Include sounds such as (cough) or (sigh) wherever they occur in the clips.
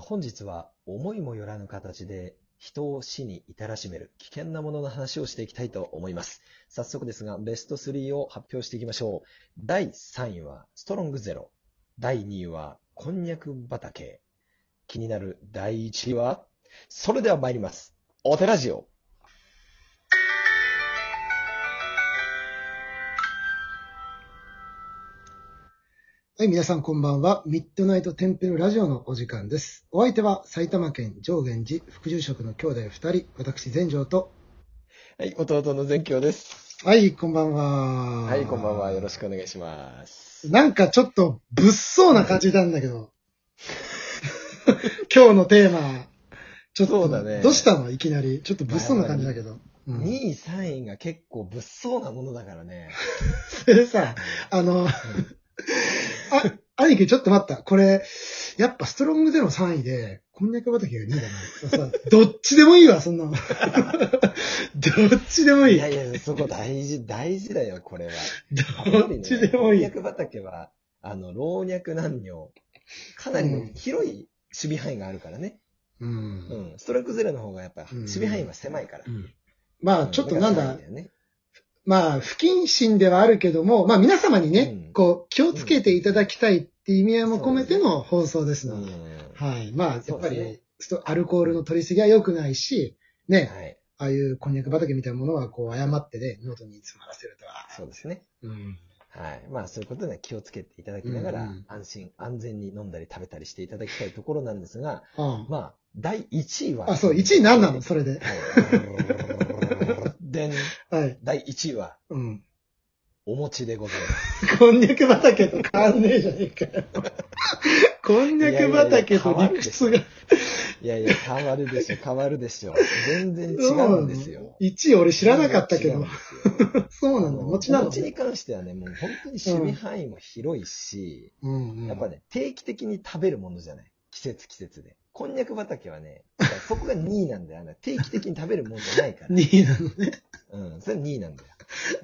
本日は思いもよらぬ形で人を死に至らしめる危険なものの話をしていきたいと思います。早速ですが、ベスト3を発表していきましょう。第3位はストロングゼロ。第2位はこんにゃく畑。気になる第1位はそれでは参ります。お手ラジオ。はい、皆さんこんばんは。ミッドナイトテンペルラジオのお時間です。お相手は埼玉県上元寺副住職の兄弟二人、私全城と。はい、弟の全京です。はい、こんばんは。はい、こんばんは。よろししくお願いします。なんかちょっと物騒な感じなんだけど。(laughs) 今日のテーマ、ちょっと、そうだねどうしたの？いきなり。ちょっと物騒な感じだけど。うん、2位、3位が結構物騒なものだからね。そ (laughs) れでさ、あの、あ、兄貴ちょっと待った。これ、やっぱストロングゼロ3位で、こんにゃく畑が2位だな。さ (laughs) どっちでもいいわ、そんなの。(laughs) どっちでもいい。いやいや、そこ大事、大事だよ、これは。どっちでもいい。こんにゃく畑は、あの、老若男女、かなりの広い守備範囲があるからね。う。うんん。ストライクゼロの方がやっぱ、うん守備範囲は狭いから。うんまあ、ちょっとなんだね。まあ、不謹慎ではあるけども、まあ皆様にね、うんこう、気をつけていただきたいっていう意味合いも込めての放送ですので。うん。はい。まあ、やっぱそうですねり、ストアルコールの取りすぎは良くないし、ね、はい。ああいうこんにゃく畑みたいなものは、こう、誤ってね、喉に詰まらせるとは。そうですね。うん。はい。まあ、そういうことで気をつけていただきながら、うんうん安心、安全に飲んだり食べたりしていただきたいところなんですが、あまあ、第1位は。あ、そう、1位何なの？それで。はい。(laughs) 第1位は、うん。お餅でございます。こんにゃく畑と変わんねえじゃねえかよ。こんにゃく畑と理屈が。いやいや、変わるでしょ、変わるでしょ。全然違うんですよ。1位俺知らなかったけどそうなんだ。餅なの？餅に関してはね、もう本当に守備範囲も広いし、うんうん。やっぱね、定期的に食べるものじゃない。季節季節で。こんにゃく畑はね、そこが2位なんだよ。あの定期的に食べるもんじゃないから。2位なのね。うん、それ2位なんだよ。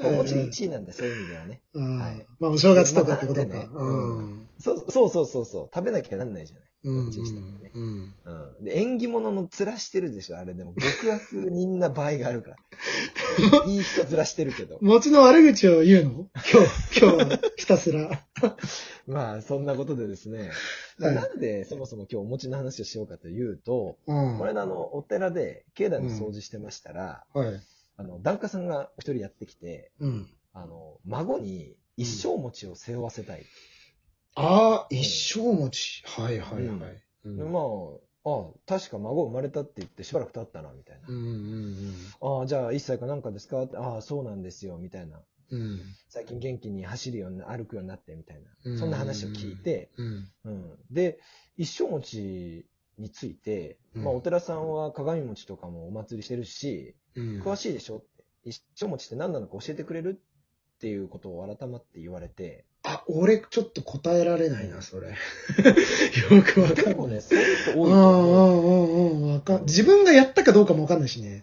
お餅1位なんだよ、そういう意味ではね。うんはいまあ、お正月とかってことか。まあねうん。そうそうそうそうそう、食べなきゃなんないじゃない。うんどっちにしてもね。うん。うん。で、縁起物の面してるでしょ、あれでも。極悪人な場合があるから。(laughs) いい人面してるけど。餅の悪口を言うの？今日、今日はひたすら。(laughs) まあ、そんなことでですね。はいなんでそもそも今日お餅の話をしようかというと、うん。これあの、お寺で境内の掃除してましたら、はい。あの、檀家さんが一人やってきて、うん。あの、孫に一生餅を背負わせたい。ああ、一生餅。はいはいはい。うんでまあ、あ確か孫生まれたって言ってしばらく経ったな、みたいな。うんうんああ、じゃあ1歳かなんかですかってああ、そうなんですよ、みたいな。うん。うん。最近元気に走るようにな、歩くようになって、みたいうんな。そんな話を聞いて、うん。うん。で、一生餅について、うんまあ、お寺さんは鏡餅とかもお祭りしてるし、うん。詳しいでしょって。一生餅って何なのか教えてくれるっていうことを改まって言われて、あ、俺ちょっと答えられないな、それ。(laughs) よくわかんない。ね、そういう人多い。わかん自分がやったかどうかもわかんないしね。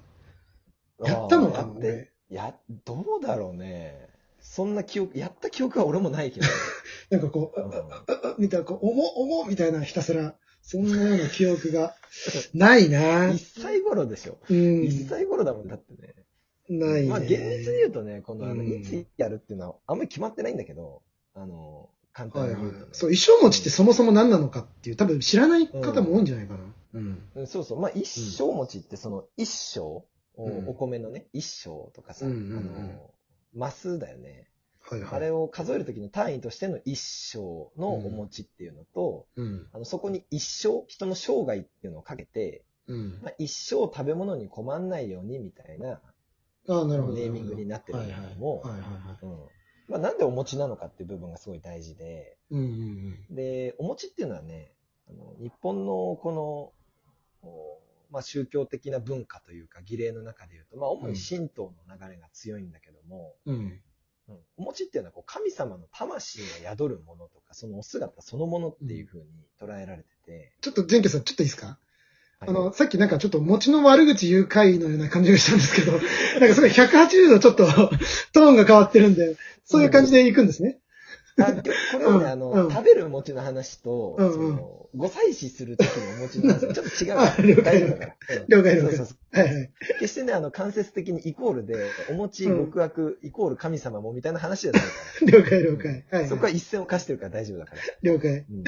やったのかって、や、どうだろうね。そんな記憶、やった記憶は俺もないけど。(laughs) なんかこう、うんあああみたいな、こう、おも、おもみたいなひたすら、そんなような記憶がないな (laughs) 1歳頃でしょ。うん。1歳頃だもんだってね。ないね。まあ厳密に言うとね、このあの、うんいつやるっていうのはあんまり決まってないんだけど、あの、簡単はいはいに言うとね。。そう、一生餅ってそもそも何なのかっていう、多分知らない方も多いんじゃないかな。うん。うんそうそう。まあ、一生餅ってその一生、おうんお米のね、一生とかさ、うんうんうんあの、マスだよね。はいはい。あれを数えるときの単位としての一生のお餅っていうのと、うん。あのそこに一生、人の生涯っていうのをかけて、うん。まあ、一生食べ物に困んないようにみたいなああ、なるほど。ネーミングになってるんだけども、はいはい。はいはいはい。うんまあ、なんでお餅なのかっていう部分がすごい大事で、うんうんで、お餅っていうのはね、あの日本のこの、おまあ、宗教的な文化というか儀礼の中でいうと、まあ、主に神道の流れが強いんだけども、うん。うん。うんお餅っていうのはこう神様の魂が宿るものとか、そのお姿そのものっていうふうに捉えられてて、ちょっと、前家さん、ちょっといいですか？はいあの、さっきなんかちょっと餅の悪口言う回のような感じがしたんですけど、(laughs) なんかそれ180度ちょっと (laughs) トーンが変わってるんで、そういう感じで行くんですね。あでこれはね、(laughs) あの、うん食べる餅の話と、うんうんその、ご祭祀する時のお餅の話、ちょっと違う大丈夫だから。うん了解了解そうそうそう。はいはい。決してね、あの、間接的にイコールで、お餅、極悪、イコール神様もみたいな話じゃないか了解了解。はいら。はい。そこは一線を課してるから大丈夫だから。了解。うん、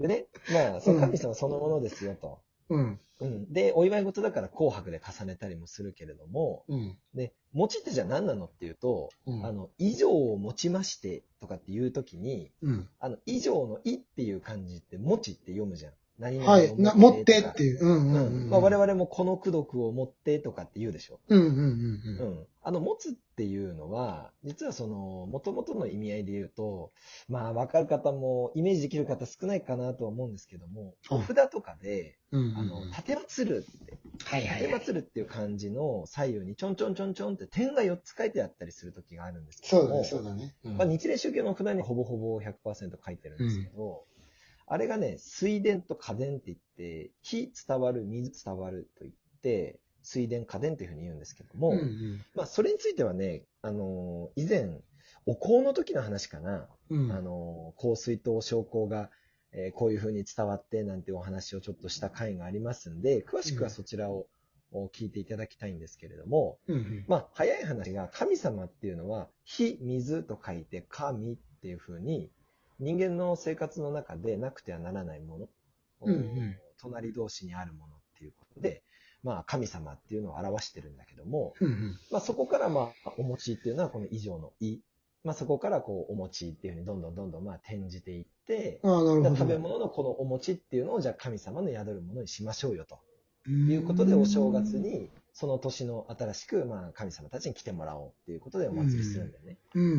でね、まあ、そう神様そのものですよと。うん。うん。で、お祝い事だから紅白で重ねたりもするけれども、うん。で、餅ってじゃあ何なのっていうと、うんあの、以上を持ちましてとかっていうときに、うん。あの、以上のいっていう漢字って、持ちって読むじゃん。何々をはい。な持ってっていう。うんうんううんん。まあ、我々もこの功徳を持ってとかって言うでしょ。うんうんうんううん。ん。あの、持つっていうのは、実はその、元々の意味合いで言うと、まあ、わかる方も、イメージできる方少ないかなとは思うんですけども、うんお札とかで、うんうんあの、立てまつるって、はいはいはい。立てまつるっていう漢字の左右にちょんちょんちょんちょんって点が4つ書いてあったりする時があるんですけども、そうだね、そうだね。うんまあ、日蓮宗教の札にほぼほぼ100%書いてるんですけど、あれがね、水田と家電って言って、火伝わる、水伝わると言って、水田家電というふうに言うんですけども、うんうん。まあ、それについてはね、あのー以前、お香の時の話かな、うん。あのー香水と証香が、えーこういうふうに伝わってなんてお話をちょっとした回がありますんで、詳しくはそちらを、お聞いていただきたいんですけれども、うんうん。まあ、早い話が、神様っていうのは、火、水と書いて、神っていうふうに、人間の生活の中でなくてはならないもの、うんうん。隣同士にあるものっていうことで、まあ、神様っていうのを表してるんだけども、うんうん。まあ、そこから、まあ、お餅っていうのは、この以上のい、まあ、そこから、こう、お餅っていうふうにどんどんどんどん、まあ、転じていって、ああ、なるほど。じゃあ食べ物のこのお餅っていうのを、じゃあ神様の宿るものにしましょうよと。いうことで、お正月に、その年の新しく、まあ、神様たちに来てもらおうっていうことでお祭りするんだよね。うんうんう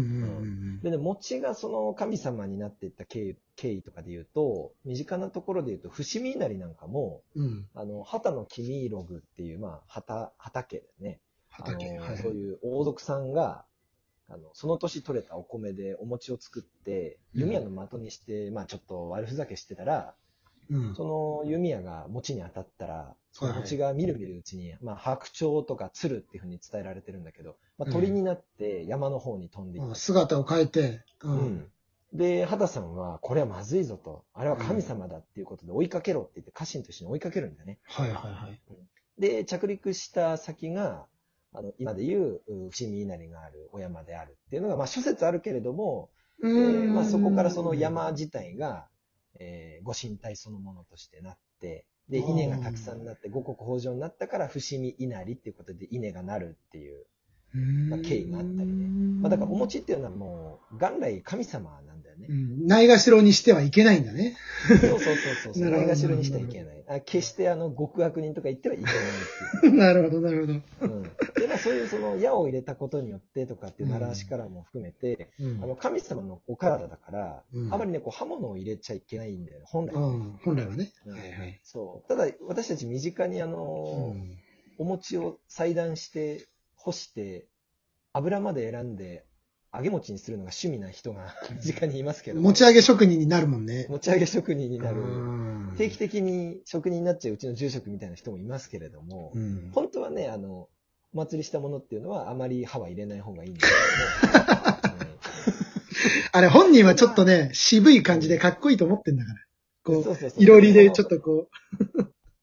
んでね、餅がその神様になっていった経緯経緯とかで言うと、身近なところで言うと、伏見稲荷なんかも、うん。うん。あの、畑の君ログっていう、まあ、畑、畑でね、畑。はい。そういう王族さんが、あの、その年取れたお米でお餅を作って、うん弓矢の的にして、まあちょっと悪ふざけしてたら、うん。その弓矢が餅に当たったら、その餅がみるみるうちに、まあ白鳥とか鶴っていうふうに伝えられてるんだけど、まあ鳥になって山の方に飛んでいっあた。姿を変えて。うう。ん。で、畑さんは、これはまずいぞと、あれは神様だっていうことで追いかけろって言って家臣と一緒に追いかけるんだよね。はいはいはい。で、着陸した先が、あの、今でいう、う伏見稲荷があるお山であるっていうのが、まあ諸説あるけれども、えーまあそこからその山自体が、えーご神体そのものとしてなって、で、うん。稲がたくさんなって、五穀豊穣になったから、伏見稲荷っていうことで稲がなるっていう、まあ経緯があったりね。まあだからお餅っていうのはもう、元来神様なねう。ん。ないがしろにしてはいけないんだね。そうそうそうそう。(laughs) ないがしろにしてはいけない。あ決してあの、極悪人とか言ってはいけないっていう。(laughs) なるほど、なるほど。うん、で、まあそういうその矢を入れたことによってとかっていう習わしからも含めて、うんあの神様のお体だから、うんあまりね、こう刃物を入れちゃいけないんだよね、本来。うん本来はね。うんはいはい。そう。ただ、私たち身近にあの、うんお餅を裁断して、干して、油まで選んで、揚げ餅にするのが趣味な人が身近にいますけど、持ち上げ職人になるもんね。持ち上げ職人になる。うん。定期的に職人になっちゃううちの住職みたいな人もいますけれども、うん。本当はね、あの、お祭りしたものっていうのはあまり歯は入れない方がいいんで。すけどあれ、本人はちょっとね、渋い感じでかっこいいと思ってんだから。こう、そうそうそう。いろりでちょっとこ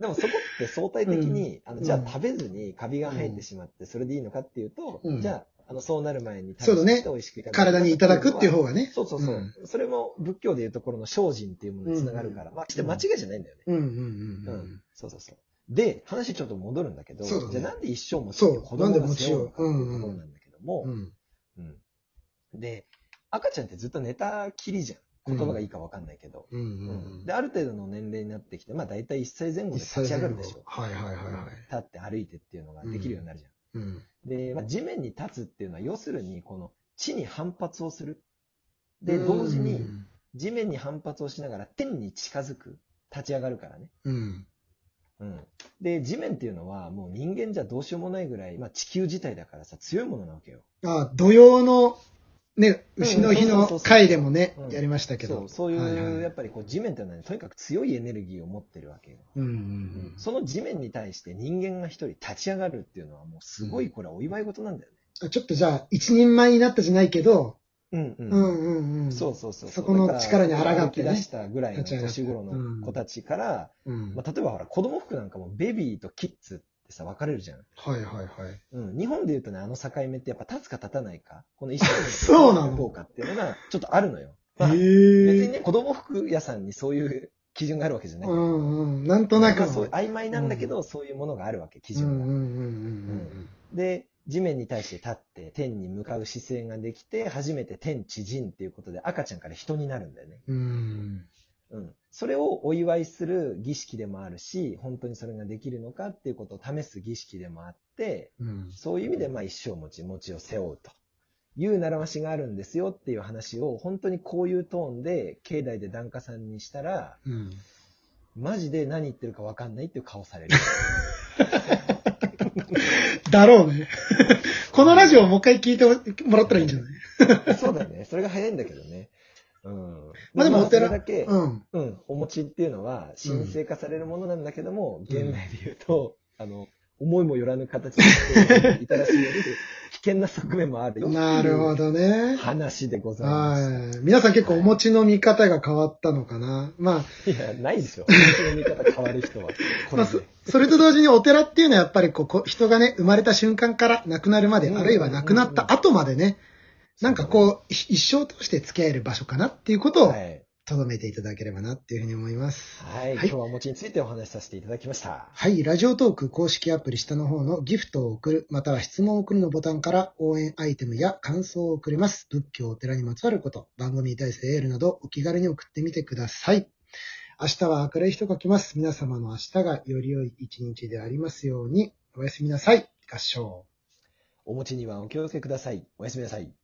でもそこって相対的に、あの、じゃうん。あ食べずにカビが生えてしまって、それでいいのかっていうと、うん。じゃあ、あの、そうなる前に食べて美味しくいたう、だく体にいただくっていう方がね。そうそうそう。うんそれも仏教でいうところの精進っていうものにつながるから、まあ、決して間違いじゃないんだよね。うんうんううんん。そうそうそう。で、話ちょっと戻るんだけど、じゃあなんで一生持ちそう子供がなん負うのかっていうところなんだけども、うん。うんで、赤ちゃんってずっと寝たきりじゃん。言葉がいいかわかんないけど。で、ある程度の年齢になってきて、まあ大体1歳前後で立ち上がるでしょ。はいはいはいはい。立って歩いてっていうのができるようになるじゃん。うん。で、まあ、地面に立つっていうのは、要するに、この地に反発をする。で、うん同時に、地面に反発をしながら天に近づく。立ち上がるからね。うん。うん。で、地面っていうのは、もう人間じゃどうしようもないぐらい、まあ地球自体だからさ、強いものなわけよ。あ、土曜の、ね、うん牛の日の回でもねう、んやりましたけど。そう、そういう、やっぱりこう地面っていうのはね、とにかく強いエネルギーを持ってるわけよ。うんうんその地面に対して人間が一人立ち上がるっていうのはもうすごいこれはお祝い事なんだよね。うん。ちょっとじゃあ、一人前になったじゃないけど、うんう。うんんうんうん。そうそうそう。そこの力に抗ってね出したぐらいの年頃の子たちから、うん。まあ、例えばほら、子供服なんかもベビーとキッズってさ、分かれるじゃん。はいはいはい。うん。日本で言うとね、あの境目ってやっぱ立つか立たないか、この一緒にそうなの？どうかっていうのがちょっとあるのよ。まあへ別え。にね、子供服屋さんにそういう (laughs) 基準があるわけじゃない。うんうん。なんとなくの。まあそう曖昧なんだけど、そういうものがあるわけ、基準が。うんうんうんうんで、地面に対して立って天に向かう姿勢ができて、初めて天地人っていうことで赤ちゃんから人になるんだよね。うん。うん。うん。それをお祝いする儀式でもあるし、本当にそれができるのかっていうことを試す儀式でもあって、うん。そういう意味でまあ一生持ち、餅を背負うという習わしがあるんですよっていう話を本当にこういうトーンで境内で檀家さんにしたら、うん。マジで何言ってるか分かんないっていう顔される。(laughs) だろうね。このラジオをもう一回聞いてもらったらいいんじゃない？(laughs) そうだね。それが早いんだけどね。うん。まあでもお寺それだけ、うん。うん、お餅っていうのは神聖化されるものなんだけども、現代で言うと、あの、思いもよらぬ形でいたらしめる危険な側面もあるよ。なるほど。どね。話でございます。はい。皆さん結構お餅の見方が変わったのかな？まあ、いや、ないでしょ。話の見方変わる人は。(laughs) まあ、でそそれと同時にお寺っていうのはやっぱりこうこう、人がね、生まれた瞬間から亡くなるまで、うんあるいは亡くなった後までね、なんかこう、一生通して付き合える場所かなっていうことをはい。とどめていただければなっていうふうに思います。はい。今日はお餅についてお話しさせていただきました。はい。ラジオトーク公式アプリ下の方のギフトを送る、または質問を送るのボタンから応援アイテムや感想を送れます。仏教、お寺にまつわること、番組に対するエールなどお気軽に送ってみてください。明日は明るい日と書きます。皆様の明日がより良い一日でありますように。おやすみなさい。合唱。お餅にはお気をつけください。おやすみなさい。